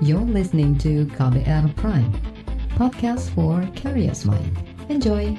You're listening to KBR Prime, podcast for curious mind. Enjoy!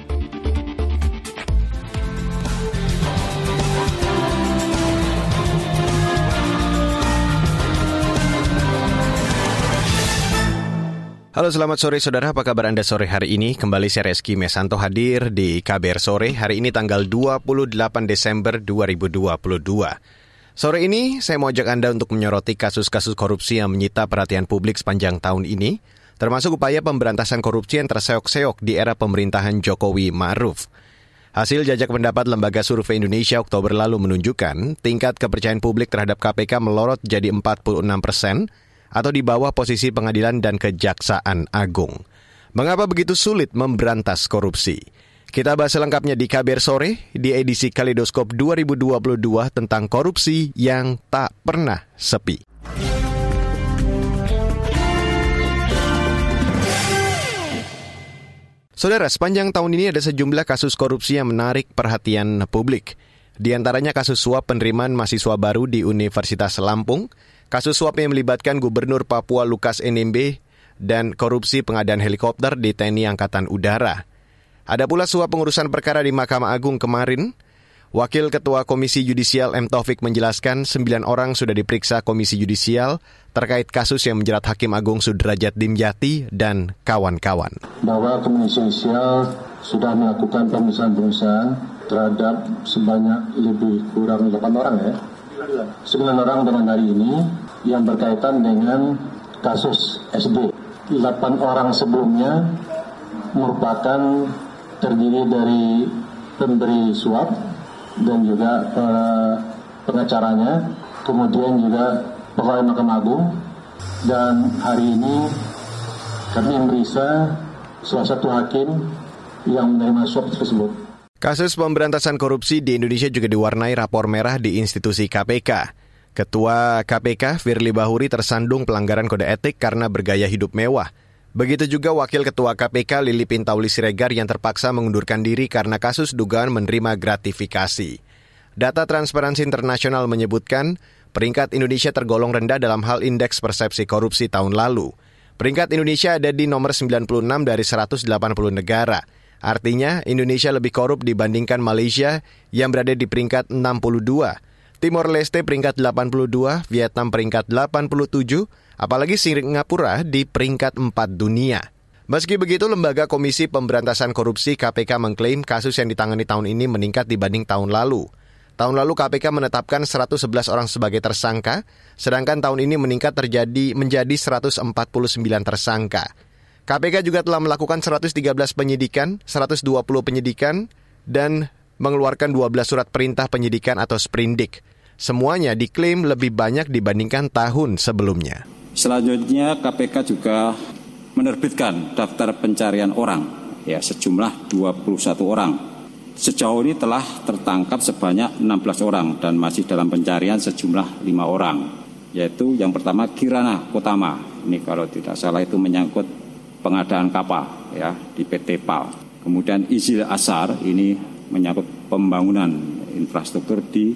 Halo selamat sore saudara, apa kabar Anda sore hari ini? Kembali saya Reski Mesanto hadir di KBR Sore, hari ini tanggal 28 Desember 2022. Sore ini saya mau ajak Anda untuk menyoroti kasus-kasus korupsi yang menyita perhatian publik sepanjang tahun ini, termasuk upaya pemberantasan korupsi yang terseok-seok di era pemerintahan Jokowi Ma'ruf. Hasil jajak pendapat Lembaga Survei Indonesia Oktober lalu menunjukkan tingkat kepercayaan publik terhadap KPK melorot jadi 46 persen, atau di bawah posisi pengadilan dan kejaksaan agung. Mengapa begitu sulit memberantas korupsi? Kita bahas lengkapnya di KBR Sore di edisi Kaleidoskop 2022 tentang korupsi yang tak pernah sepi. Saudara, sepanjang tahun ini ada sejumlah kasus korupsi yang menarik perhatian publik. Di antaranya kasus suap penerimaan mahasiswa baru di Universitas Lampung, Kasus suap yang melibatkan Gubernur Papua Lukas NMB dan korupsi pengadaan helikopter di TNI Angkatan Udara. Ada pula suap pengurusan perkara di Mahkamah Agung kemarin. Wakil Ketua Komisi Yudisial M. Taufik menjelaskan sembilan orang sudah diperiksa Komisi Yudisial terkait kasus yang menjerat Hakim Agung Sudrajat Dimjati dan kawan-kawan. Bahwa Komisi Yudisial sudah melakukan pemeriksaan-pemeriksaan terhadap sebanyak lebih kurang 8 orang ya, sembilan orang dengan hari ini yang berkaitan dengan kasus SD. Delapan orang sebelumnya merupakan terdiri dari pemberi suap dan juga uh, pengacaranya, kemudian juga pegawai Mahkamah Agung, dan hari ini kami memeriksa salah satu hakim yang menerima suap tersebut. Kasus pemberantasan korupsi di Indonesia juga diwarnai rapor merah di institusi KPK. Ketua KPK Firly Bahuri tersandung pelanggaran kode etik karena bergaya hidup mewah. Begitu juga Wakil Ketua KPK Lili Pintauli Siregar yang terpaksa mengundurkan diri karena kasus dugaan menerima gratifikasi. Data Transparansi Internasional menyebutkan peringkat Indonesia tergolong rendah dalam hal indeks persepsi korupsi tahun lalu. Peringkat Indonesia ada di nomor 96 dari 180 negara. Artinya Indonesia lebih korup dibandingkan Malaysia yang berada di peringkat 62. Timor Leste peringkat 82, Vietnam peringkat 87, apalagi Singapura di peringkat 4 dunia. Meski begitu, Lembaga Komisi Pemberantasan Korupsi KPK mengklaim kasus yang ditangani tahun ini meningkat dibanding tahun lalu. Tahun lalu KPK menetapkan 111 orang sebagai tersangka, sedangkan tahun ini meningkat terjadi menjadi 149 tersangka. KPK juga telah melakukan 113 penyidikan, 120 penyidikan, dan mengeluarkan 12 surat perintah penyidikan atau sprindik. Semuanya diklaim lebih banyak dibandingkan tahun sebelumnya. Selanjutnya KPK juga menerbitkan daftar pencarian orang ya sejumlah 21 orang. Sejauh ini telah tertangkap sebanyak 16 orang dan masih dalam pencarian sejumlah 5 orang. Yaitu yang pertama Kirana Kotama. Ini kalau tidak salah itu menyangkut pengadaan kapal ya di PT PAL. Kemudian Izil Asar ini menyangkut pembangunan infrastruktur di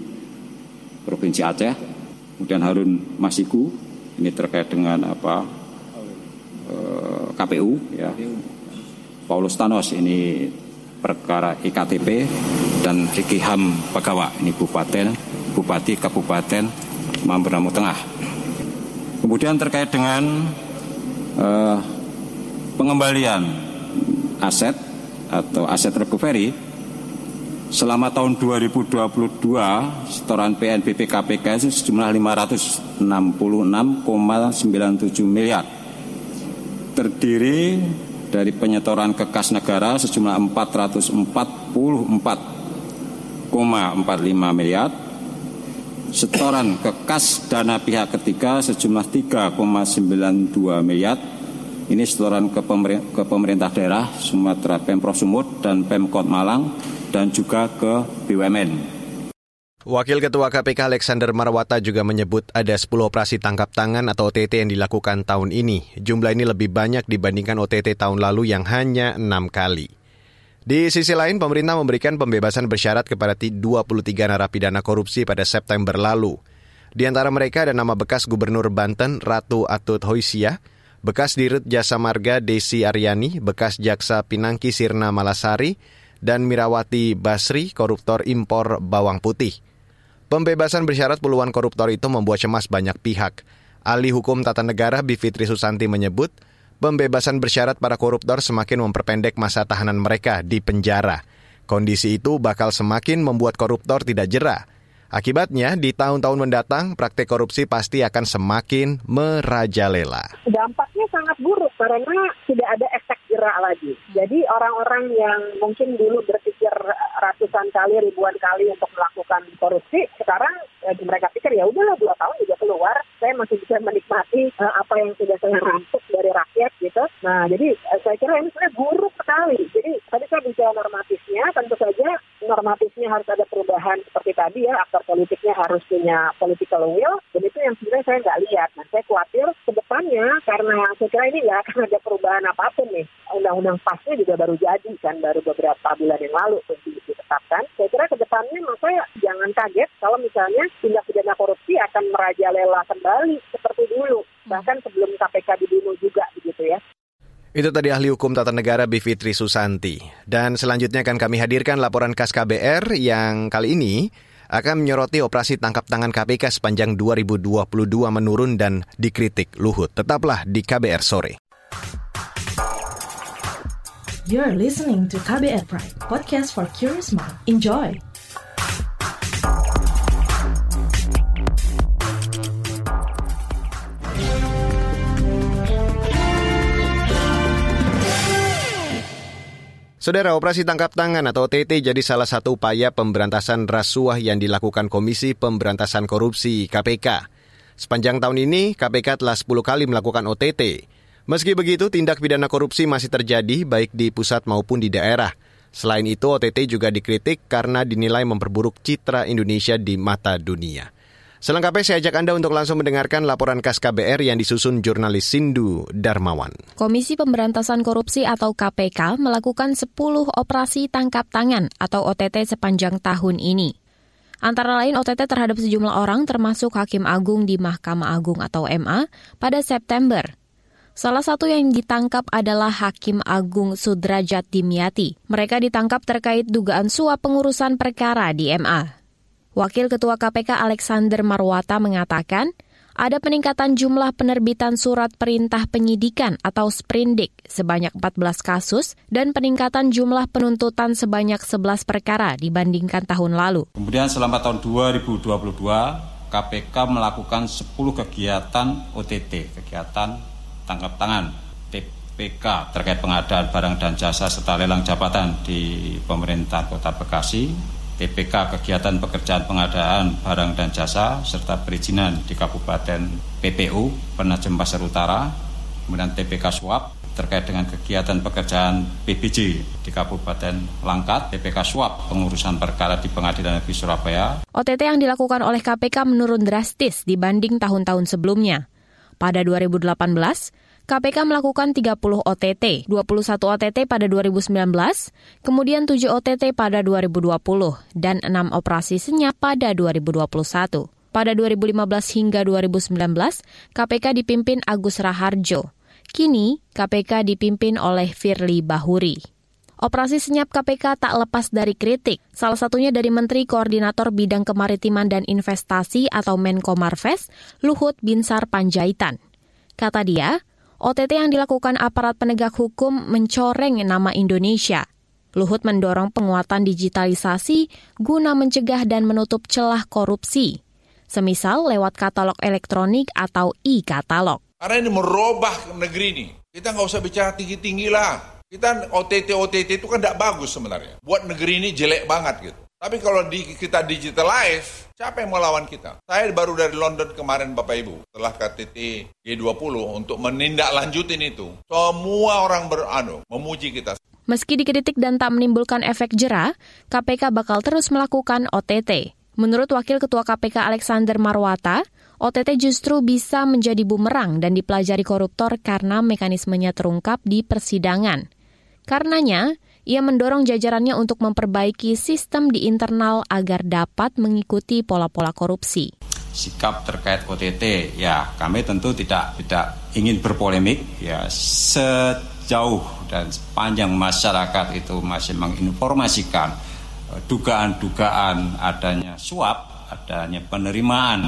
Provinsi Aceh. Kemudian Harun Masiku ini terkait dengan apa eh, KPU ya. Paulus Thanos ini perkara IKTP dan Riki Ham Pagawa ini Bupaten Bupati Kabupaten Mamberamo Tengah. Kemudian terkait dengan eh, pengembalian aset atau aset recovery selama tahun 2022 setoran PNBP KPK itu sejumlah 566,97 miliar. Terdiri dari penyetoran ke kas negara sejumlah 444,45 miliar. Setoran ke kas dana pihak ketiga sejumlah 3,92 miliar. Ini setoran ke, pemerintah, ke pemerintah daerah Sumatera Pemprov Sumut dan Pemkot Malang dan juga ke BUMN. Wakil Ketua KPK Alexander Marwata juga menyebut ada 10 operasi tangkap tangan atau OTT yang dilakukan tahun ini. Jumlah ini lebih banyak dibandingkan OTT tahun lalu yang hanya 6 kali. Di sisi lain, pemerintah memberikan pembebasan bersyarat kepada 23 narapidana korupsi pada September lalu. Di antara mereka ada nama bekas Gubernur Banten Ratu Atut Hoisia, bekas Dirut Jasa Marga Desi Aryani, bekas Jaksa Pinangki Sirna Malasari, dan Mirawati Basri, koruptor impor bawang putih. Pembebasan bersyarat puluhan koruptor itu membuat cemas banyak pihak. Ahli Hukum Tata Negara Bivitri Susanti menyebut, pembebasan bersyarat para koruptor semakin memperpendek masa tahanan mereka di penjara. Kondisi itu bakal semakin membuat koruptor tidak jerah Akibatnya, di tahun-tahun mendatang, praktek korupsi pasti akan semakin merajalela. Dampaknya sangat buruk karena tidak ada efek jerak lagi. Jadi orang-orang yang mungkin dulu berpikir ratusan kali, ribuan kali untuk melakukan korupsi, sekarang ya, mereka pikir ya udahlah dua tahun juga keluar, saya masih bisa menikmati uh, apa yang sudah saya rampuk dari rakyat gitu. Nah, jadi uh, saya kira ini sebenarnya buruk sekali. Jadi tadi saya bicara normatifnya, tentu saja normatifnya harus ada perubahan seperti tadi ya, aktor politiknya harus punya political will, dan itu yang sebenarnya saya nggak lihat. Nah, saya khawatir ke depannya, karena saya kira ini nggak akan ada perubahan apa pun nih. Undang-undang pasnya juga baru jadi kan, baru beberapa bulan yang lalu ditetapkan. Saya kira ke depannya maka jangan kaget kalau misalnya tindak pidana korupsi akan merajalela kembali seperti dulu, bahkan sebelum KPK dibunuh juga. Itu tadi ahli hukum tata negara Bivitri Susanti. Dan selanjutnya akan kami hadirkan laporan KAS KBR yang kali ini akan menyoroti operasi tangkap tangan KPK sepanjang 2022 menurun dan dikritik Luhut. Tetaplah di KBR sore. You're listening to KBR Pride, podcast for curious mind. Enjoy. Saudara, operasi tangkap tangan atau OTT jadi salah satu upaya pemberantasan rasuah yang dilakukan Komisi Pemberantasan Korupsi KPK. Sepanjang tahun ini, KPK telah 10 kali melakukan OTT. Meski begitu, tindak pidana korupsi masih terjadi baik di pusat maupun di daerah. Selain itu, OTT juga dikritik karena dinilai memperburuk citra Indonesia di mata dunia. Selengkapnya saya ajak Anda untuk langsung mendengarkan laporan KAS KBR yang disusun jurnalis Sindu Darmawan. Komisi Pemberantasan Korupsi atau KPK melakukan 10 operasi tangkap tangan atau OTT sepanjang tahun ini. Antara lain OTT terhadap sejumlah orang termasuk Hakim Agung di Mahkamah Agung atau MA pada September. Salah satu yang ditangkap adalah Hakim Agung Sudrajat Dimyati. Mereka ditangkap terkait dugaan suap pengurusan perkara di MA. Wakil Ketua KPK Alexander Marwata mengatakan, ada peningkatan jumlah penerbitan surat perintah penyidikan atau sprindik sebanyak 14 kasus dan peningkatan jumlah penuntutan sebanyak 11 perkara dibandingkan tahun lalu. Kemudian selama tahun 2022, KPK melakukan 10 kegiatan OTT, kegiatan tangkap tangan TPK terkait pengadaan barang dan jasa serta lelang jabatan di pemerintah Kota Bekasi TPK kegiatan pekerjaan pengadaan barang dan jasa serta perizinan di Kabupaten PPU Penajem Pasar Utara, kemudian TPK Suap terkait dengan kegiatan pekerjaan PBJ di Kabupaten Langkat, TPK Suap pengurusan perkara di Pengadilan Negeri Surabaya. OTT yang dilakukan oleh KPK menurun drastis dibanding tahun-tahun sebelumnya. Pada 2018, KPK melakukan 30 OTT, 21 OTT pada 2019, kemudian 7 OTT pada 2020, dan 6 operasi senyap pada 2021. Pada 2015 hingga 2019, KPK dipimpin Agus Raharjo. Kini, KPK dipimpin oleh Firly Bahuri. Operasi senyap KPK tak lepas dari kritik, salah satunya dari Menteri Koordinator Bidang Kemaritiman dan Investasi atau Menko Marves, Luhut Binsar Panjaitan. Kata dia, OTT yang dilakukan aparat penegak hukum mencoreng nama Indonesia. Luhut mendorong penguatan digitalisasi guna mencegah dan menutup celah korupsi, semisal lewat katalog elektronik atau e-katalog. Karena ini merubah negeri ini. Kita nggak usah bicara tinggi-tinggi lah. Kita OTT-OTT itu kan tidak bagus sebenarnya. Buat negeri ini jelek banget gitu. Tapi kalau di, kita digitalize, siapa yang melawan kita? Saya baru dari London kemarin Bapak Ibu, setelah KTT G20 untuk menindaklanjutin itu. Semua orang beranu memuji kita. Meski dikritik dan tak menimbulkan efek jera, KPK bakal terus melakukan OTT. Menurut Wakil Ketua KPK Alexander Marwata, OTT justru bisa menjadi bumerang dan dipelajari koruptor karena mekanismenya terungkap di persidangan. Karenanya, ia mendorong jajarannya untuk memperbaiki sistem di internal agar dapat mengikuti pola-pola korupsi. sikap terkait OTT ya kami tentu tidak tidak ingin berpolemik ya sejauh dan sepanjang masyarakat itu masih menginformasikan eh, dugaan-dugaan adanya suap adanya penerimaan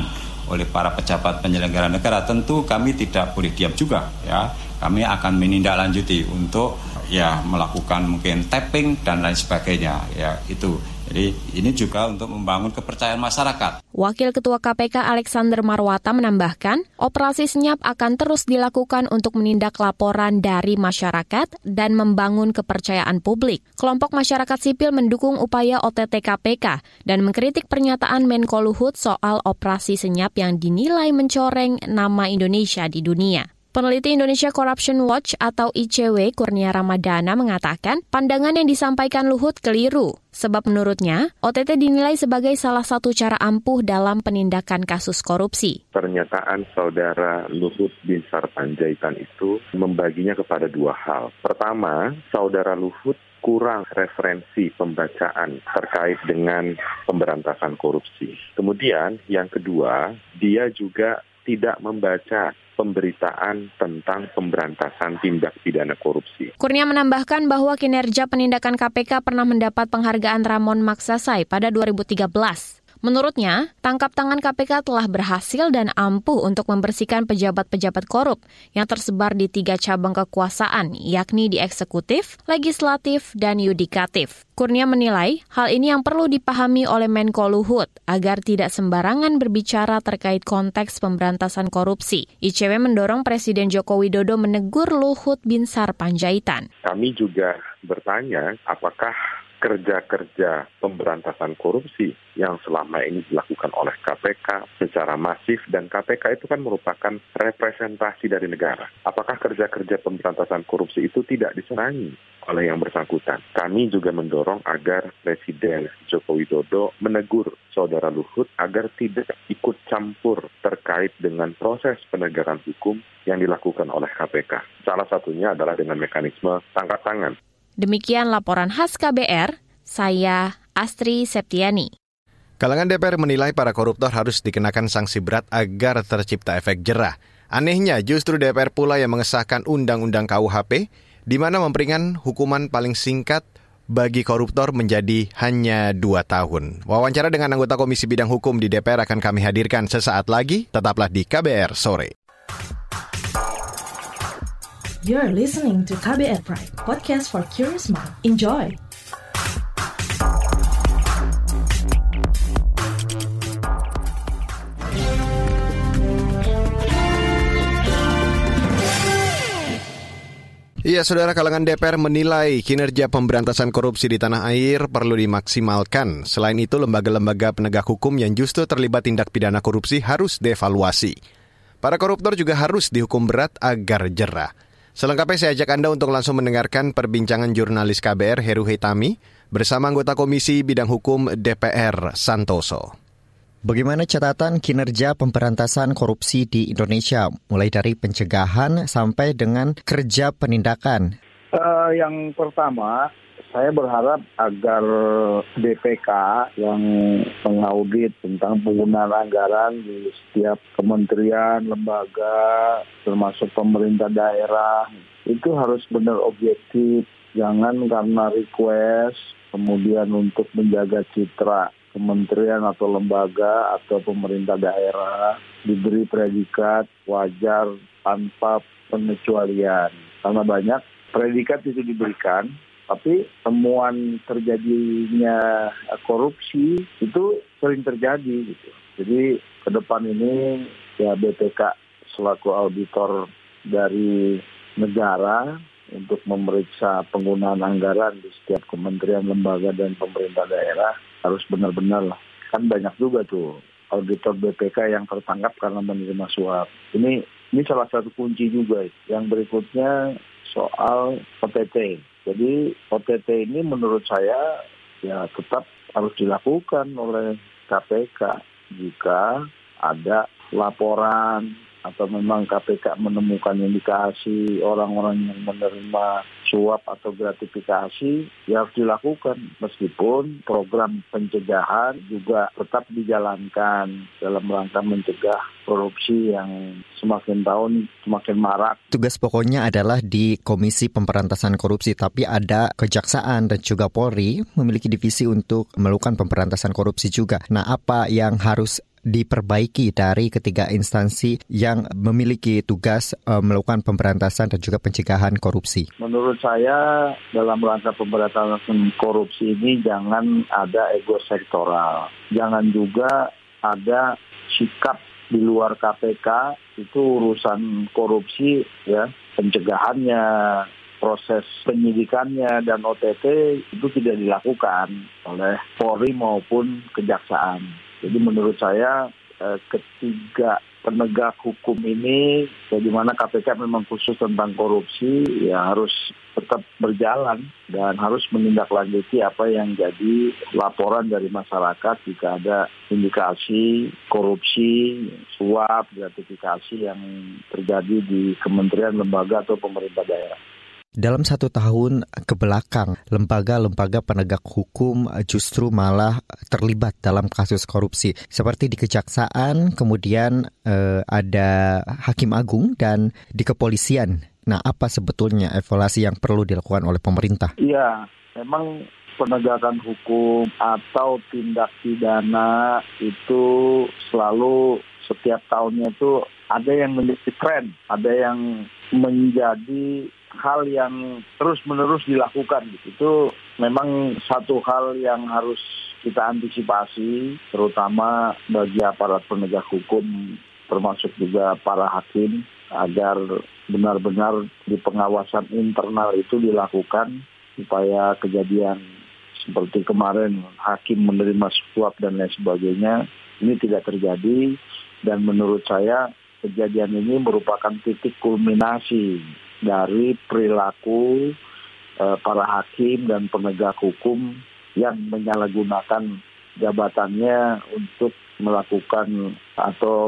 oleh para pejabat penyelenggara negara tentu kami tidak boleh diam juga ya kami akan menindaklanjuti untuk ya melakukan mungkin tapping dan lain sebagainya ya itu jadi ini juga untuk membangun kepercayaan masyarakat. Wakil Ketua KPK Alexander Marwata menambahkan, operasi senyap akan terus dilakukan untuk menindak laporan dari masyarakat dan membangun kepercayaan publik. Kelompok masyarakat sipil mendukung upaya OTT KPK dan mengkritik pernyataan Menko Luhut soal operasi senyap yang dinilai mencoreng nama Indonesia di dunia. Peneliti Indonesia Corruption Watch atau ICW Kurnia Ramadana mengatakan pandangan yang disampaikan Luhut keliru. Sebab menurutnya, OTT dinilai sebagai salah satu cara ampuh dalam penindakan kasus korupsi. Pernyataan saudara Luhut bin Sarpanjaitan itu membaginya kepada dua hal. Pertama, saudara Luhut kurang referensi pembacaan terkait dengan pemberantasan korupsi. Kemudian yang kedua, dia juga tidak membaca pemberitaan tentang pemberantasan tindak pidana korupsi. Kurnia menambahkan bahwa kinerja penindakan KPK pernah mendapat penghargaan Ramon Maksasai pada 2013. Menurutnya, tangkap tangan KPK telah berhasil dan ampuh untuk membersihkan pejabat-pejabat korup yang tersebar di tiga cabang kekuasaan, yakni di eksekutif, legislatif, dan yudikatif. Kurnia menilai hal ini yang perlu dipahami oleh Menko Luhut agar tidak sembarangan berbicara terkait konteks pemberantasan korupsi. ICW mendorong Presiden Joko Widodo menegur Luhut bin Sarpanjaitan. Kami juga bertanya apakah kerja-kerja pemberantasan korupsi yang selama ini dilakukan oleh KPK secara masif dan KPK itu kan merupakan representasi dari negara. Apakah kerja-kerja pemberantasan korupsi itu tidak diserangi oleh yang bersangkutan? Kami juga mendorong agar Presiden Joko Widodo menegur saudara Luhut agar tidak ikut campur terkait dengan proses penegakan hukum yang dilakukan oleh KPK. Salah satunya adalah dengan mekanisme tangkap tangan. Demikian laporan khas KBR, saya Astri Septiani. Kalangan DPR menilai para koruptor harus dikenakan sanksi berat agar tercipta efek jerah. Anehnya, justru DPR pula yang mengesahkan Undang-Undang KUHP, di mana memperingan hukuman paling singkat bagi koruptor menjadi hanya dua tahun. Wawancara dengan anggota Komisi Bidang Hukum di DPR akan kami hadirkan sesaat lagi. Tetaplah di KBR Sore. You're listening to KBR Pride, podcast for curious mind. Enjoy! Iya, saudara kalangan DPR menilai kinerja pemberantasan korupsi di tanah air perlu dimaksimalkan. Selain itu, lembaga-lembaga penegak hukum yang justru terlibat tindak pidana korupsi harus devaluasi. Para koruptor juga harus dihukum berat agar jerah. Selengkapnya saya ajak Anda untuk langsung mendengarkan perbincangan jurnalis KBR Heru Hitami bersama anggota Komisi Bidang Hukum DPR Santoso. Bagaimana catatan kinerja pemberantasan korupsi di Indonesia, mulai dari pencegahan sampai dengan kerja penindakan? Uh, yang pertama, saya berharap agar BPK yang mengaudit tentang penggunaan anggaran di setiap kementerian, lembaga, termasuk pemerintah daerah, itu harus benar objektif. Jangan karena request, kemudian untuk menjaga citra kementerian atau lembaga atau pemerintah daerah diberi predikat wajar tanpa pengecualian. Karena banyak predikat itu diberikan tapi temuan terjadinya korupsi itu sering terjadi gitu. Jadi ke depan ini ya BPK selaku auditor dari negara untuk memeriksa penggunaan anggaran di setiap kementerian, lembaga dan pemerintah daerah harus benar-benar lah. Kan banyak juga tuh auditor BPK yang tertangkap karena menerima suap. Ini ini salah satu kunci juga. Yang berikutnya soal OTT. Jadi OTT ini menurut saya ya tetap harus dilakukan oleh KPK jika ada laporan atau memang KPK menemukan indikasi orang-orang yang menerima suap atau gratifikasi ya harus dilakukan meskipun program pencegahan juga tetap dijalankan dalam rangka mencegah korupsi yang semakin tahun semakin marak. Tugas pokoknya adalah di Komisi Pemberantasan Korupsi, tapi ada Kejaksaan dan juga Polri memiliki divisi untuk melakukan pemberantasan korupsi juga. Nah, apa yang harus diperbaiki dari ketiga instansi yang memiliki tugas uh, melakukan pemberantasan dan juga pencegahan korupsi? Menurut saya dalam rangka pemberantasan korupsi ini jangan ada ego sektoral, jangan juga ada sikap di luar KPK itu urusan korupsi ya pencegahannya proses penyidikannya dan OTT itu tidak dilakukan oleh Polri maupun Kejaksaan. Jadi menurut saya eh, ketiga penegak hukum ini, di mana KPK memang khusus tentang korupsi, ya harus tetap berjalan dan harus menindaklanjuti apa yang jadi laporan dari masyarakat jika ada indikasi korupsi, suap, gratifikasi yang terjadi di kementerian, lembaga, atau pemerintah daerah. Dalam satu tahun ke belakang, lembaga-lembaga penegak hukum justru malah terlibat dalam kasus korupsi. Seperti di Kejaksaan, kemudian eh, ada Hakim Agung dan di kepolisian. Nah, apa sebetulnya evaluasi yang perlu dilakukan oleh pemerintah? Iya, memang penegakan hukum atau tindak pidana itu selalu setiap tahunnya itu ada yang menjadi tren, ada yang menjadi hal yang terus-menerus dilakukan. Itu memang satu hal yang harus kita antisipasi, terutama bagi aparat penegak hukum, termasuk juga para hakim, agar benar-benar di pengawasan internal itu dilakukan supaya kejadian seperti kemarin hakim menerima suap dan lain sebagainya ini tidak terjadi dan menurut saya kejadian ini merupakan titik kulminasi dari perilaku uh, para hakim dan penegak hukum yang menyalahgunakan jabatannya untuk melakukan atau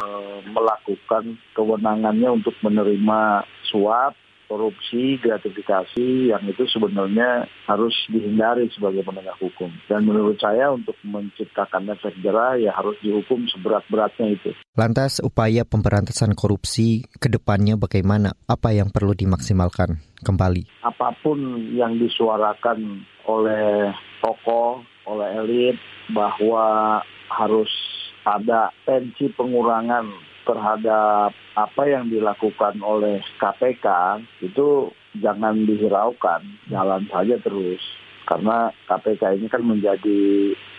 uh, melakukan kewenangannya untuk menerima suap korupsi, gratifikasi yang itu sebenarnya harus dihindari sebagai penegak hukum. Dan menurut saya untuk menciptakan efek jerah ya harus dihukum seberat-beratnya itu. Lantas upaya pemberantasan korupsi ke depannya bagaimana? Apa yang perlu dimaksimalkan kembali? Apa pun yang disuarakan oleh tokoh, oleh elit bahwa harus ada tensi pengurangan terhadap apa yang dilakukan oleh KPK itu jangan dihiraukan, jalan saja terus. Karena KPK ini kan menjadi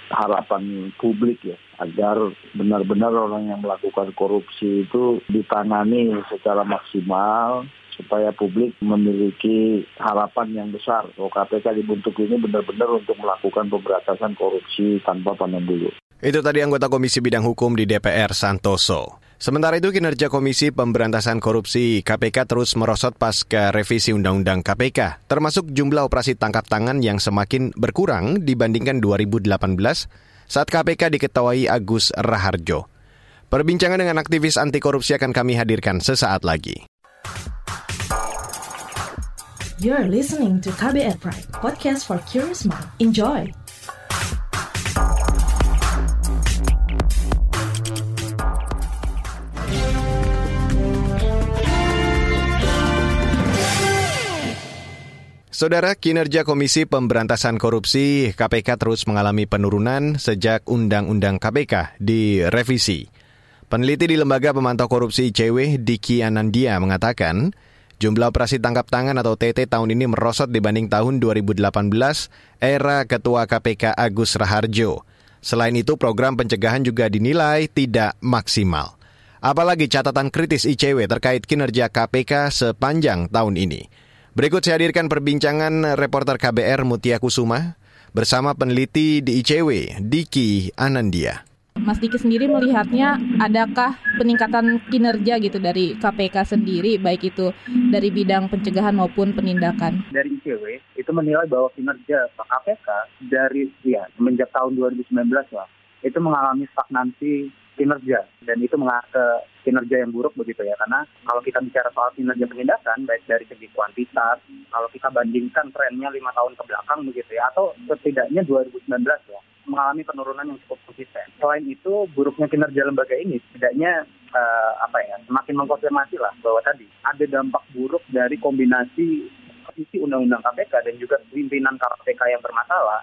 harapan publik ya, agar benar-benar orang yang melakukan korupsi itu ditangani secara maksimal, supaya publik memiliki harapan yang besar bahwa KPK dibentuk ini benar-benar untuk melakukan pemberantasan korupsi tanpa pandang bulu. Itu tadi anggota Komisi Bidang Hukum di DPR Santoso. Sementara itu kinerja Komisi Pemberantasan Korupsi KPK terus merosot pasca revisi Undang-Undang KPK, termasuk jumlah operasi tangkap tangan yang semakin berkurang dibandingkan 2018 saat KPK diketahui Agus Raharjo. Perbincangan dengan aktivis anti korupsi akan kami hadirkan sesaat lagi. You're listening to KBR Pride, podcast for curious mind. Enjoy! Saudara, kinerja Komisi Pemberantasan Korupsi KPK terus mengalami penurunan sejak Undang-Undang KPK direvisi. Peneliti di Lembaga Pemantau Korupsi ICW, Diki Anandia, mengatakan jumlah operasi tangkap tangan atau TT tahun ini merosot dibanding tahun 2018 era Ketua KPK Agus Raharjo. Selain itu, program pencegahan juga dinilai tidak maksimal. Apalagi catatan kritis ICW terkait kinerja KPK sepanjang tahun ini. Berikut saya hadirkan perbincangan reporter KBR Mutia Kusuma bersama peneliti di ICW, Diki Anandia. Mas Diki sendiri melihatnya adakah peningkatan kinerja gitu dari KPK sendiri baik itu dari bidang pencegahan maupun penindakan? Dari ICW itu menilai bahwa kinerja KPK dari ya semenjak tahun 2019 lah itu mengalami stagnansi kinerja dan itu mengarah ke kinerja yang buruk begitu ya karena kalau kita bicara soal kinerja penindakan baik dari segi kuantitas kalau kita bandingkan trennya lima tahun ke belakang begitu ya atau setidaknya 2019 ya mengalami penurunan yang cukup konsisten. Selain itu buruknya kinerja lembaga ini setidaknya uh, apa ya semakin mengkonfirmasi lah bahwa tadi ada dampak buruk dari kombinasi sisi undang-undang KPK dan juga pimpinan KPK yang bermasalah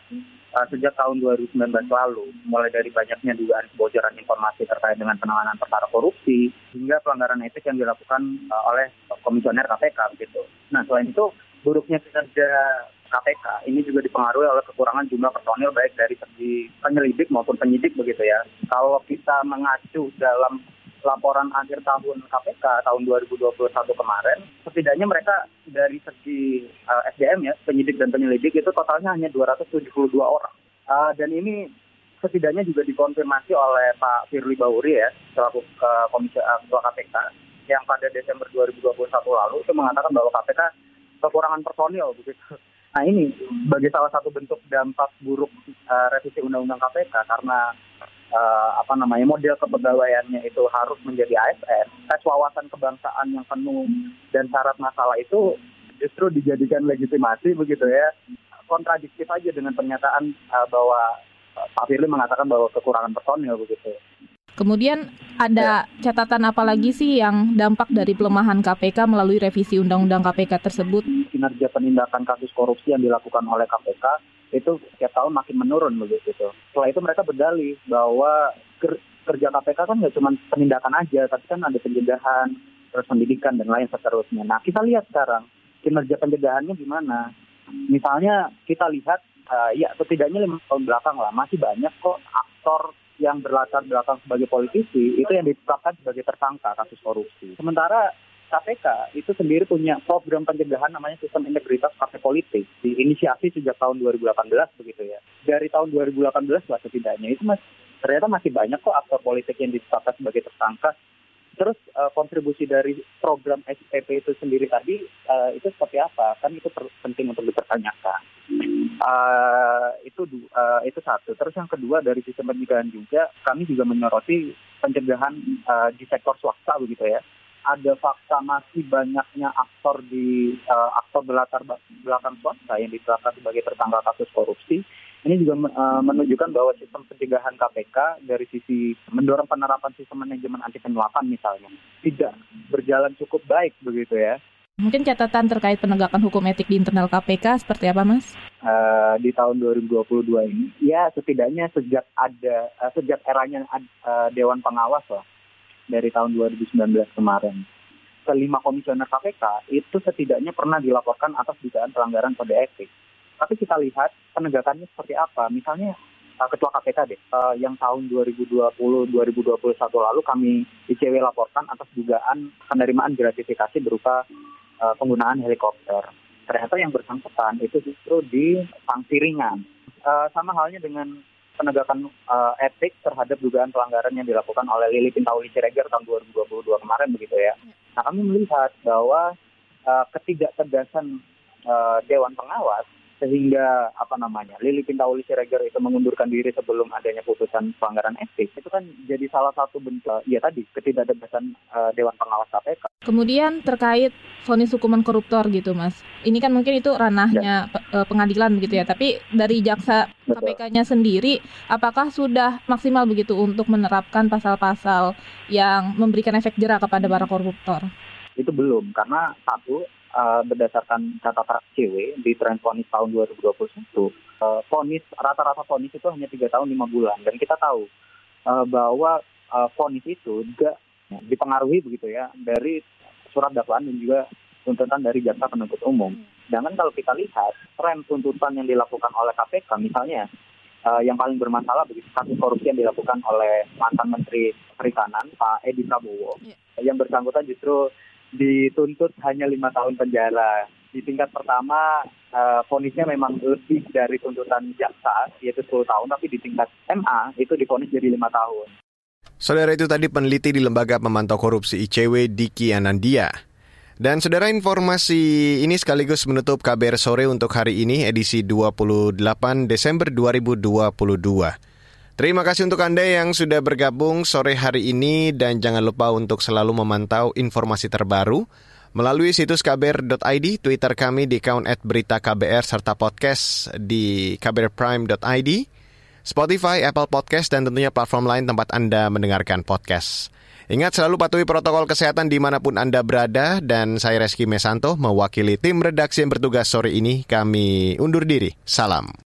uh, sejak tahun 2019 lalu, mulai dari banyaknya dugaan kebocoran informasi terkait dengan penanganan perkara korupsi hingga pelanggaran etik yang dilakukan uh, oleh komisioner KPK gitu. Nah, selain itu buruknya kinerja KPK ini juga dipengaruhi oleh kekurangan jumlah personil baik dari segi penyelidik maupun penyidik begitu ya. Kalau kita mengacu dalam laporan akhir tahun KPK tahun 2021 kemarin, setidaknya mereka dari segi uh, eh, SDM ya, penyidik dan penyelidik itu totalnya hanya 272 orang. Uh, dan ini setidaknya juga dikonfirmasi oleh Pak Firly Bauri ya, selaku uh, Komisi uh, Ketua KPK, yang pada Desember 2021 lalu itu mengatakan bahwa KPK kekurangan personil begitu. Nah ini sebagai salah satu bentuk dampak buruk uh, revisi Undang-Undang KPK karena uh, apa namanya model kepegawaiannya itu harus menjadi ASN, tes wawasan kebangsaan yang penuh dan syarat masalah itu justru dijadikan legitimasi begitu ya kontradiktif aja dengan pernyataan uh, bahwa uh, Pak Firly mengatakan bahwa kekurangan personil begitu. Kemudian ada catatan apa lagi sih yang dampak dari pelemahan KPK melalui revisi Undang-Undang KPK tersebut? Kinerja penindakan kasus korupsi yang dilakukan oleh KPK itu setiap tahun makin menurun begitu. Setelah itu mereka berdalih bahwa kerja KPK kan nggak cuma penindakan aja, tapi kan ada pencegahan, terus pendidikan dan lain seterusnya. Nah kita lihat sekarang kinerja pencegahannya gimana. Misalnya kita lihat uh, ya setidaknya lima tahun belakang lah masih banyak kok aktor yang berlatar belakang sebagai politisi itu yang ditetapkan sebagai tersangka kasus korupsi. Sementara KPK itu sendiri punya program pencegahan namanya sistem integritas partai politik diinisiasi sejak tahun 2018 begitu ya. Dari tahun 2018 lah setidaknya itu mas, ternyata masih banyak kok aktor politik yang ditetapkan sebagai tersangka. Terus uh, kontribusi dari program SPP itu sendiri tadi uh, itu seperti apa? Kan itu penting untuk dipertanyakan. Uh, itu uh, itu satu. Terus yang kedua dari sistem pencegahan juga kami juga menyoroti pencegahan uh, di sektor swasta begitu ya. Ada fakta masih banyaknya aktor di uh, aktor berlatar belakang swasta yang ditetapkan sebagai tersangka kasus korupsi. Ini juga uh, menunjukkan bahwa sistem pencegahan KPK dari sisi mendorong penerapan sistem manajemen anti penyuapan misalnya tidak berjalan cukup baik begitu ya. Mungkin catatan terkait penegakan hukum etik di internal KPK seperti apa, Mas? Uh, di tahun 2022 ini, ya setidaknya sejak ada uh, sejak eranya uh, Dewan Pengawas lah dari tahun 2019 kemarin, kelima komisioner KPK itu setidaknya pernah dilaporkan atas dugaan pelanggaran kode etik. Tapi kita lihat penegakannya seperti apa. Misalnya uh, Ketua KPK deh, uh, yang tahun 2020-2021 lalu kami ICW laporkan atas dugaan penerimaan gratifikasi berupa uh, penggunaan helikopter. Ternyata yang bersangkutan itu justru di sanksi ringan. Sama halnya dengan penegakan uh, etik terhadap dugaan pelanggaran yang dilakukan oleh Lili Pintauli Siregar tahun 2022 kemarin begitu ya. Nah kami melihat bahwa uh, ketidaktegasan uh, Dewan Pengawas sehingga apa namanya Lili Pintauli Siregar itu mengundurkan diri sebelum adanya putusan pelanggaran etik itu kan jadi salah satu bentuk ya tadi ketidaktegasan uh, Dewan Pengawas KPK. Kemudian terkait vonis hukuman koruptor gitu mas, ini kan mungkin itu ranahnya ya. pengadilan begitu ya, tapi dari jaksa KPK-nya sendiri apakah sudah maksimal begitu untuk menerapkan pasal-pasal yang memberikan efek jerah kepada para koruptor? Itu belum karena satu uh, berdasarkan catatan CW di tren ponis tahun 2021, uh, ponis rata-rata ponis itu hanya tiga tahun lima bulan dan kita tahu uh, bahwa uh, ponis itu juga dipengaruhi begitu ya dari surat dakwaan dan juga tuntutan dari jaksa penuntut umum. Jangan kalau kita lihat tren tuntutan yang dilakukan oleh KPK misalnya uh, yang paling bermasalah begitu kasus korupsi yang dilakukan oleh mantan Menteri Perikanan Pak Edi Prabowo yeah. yang bersangkutan justru dituntut hanya lima tahun penjara. Di tingkat pertama, uh, ponisnya memang lebih dari tuntutan jaksa, yaitu 10 tahun, tapi di tingkat MA itu diponis jadi lima tahun. Saudara itu tadi peneliti di Lembaga Pemantau Korupsi ICW Diki Anandia. Dan saudara informasi ini sekaligus menutup KBR sore untuk hari ini edisi 28 Desember 2022. Terima kasih untuk Anda yang sudah bergabung sore hari ini dan jangan lupa untuk selalu memantau informasi terbaru melalui situs kbr.id, Twitter kami di account @beritaKBR serta podcast di kbrprime.id, Spotify, Apple Podcast dan tentunya platform lain tempat Anda mendengarkan podcast. Ingat selalu patuhi protokol kesehatan di mana pun Anda berada dan saya Reski Mesanto mewakili tim redaksi yang bertugas sore ini kami undur diri. Salam.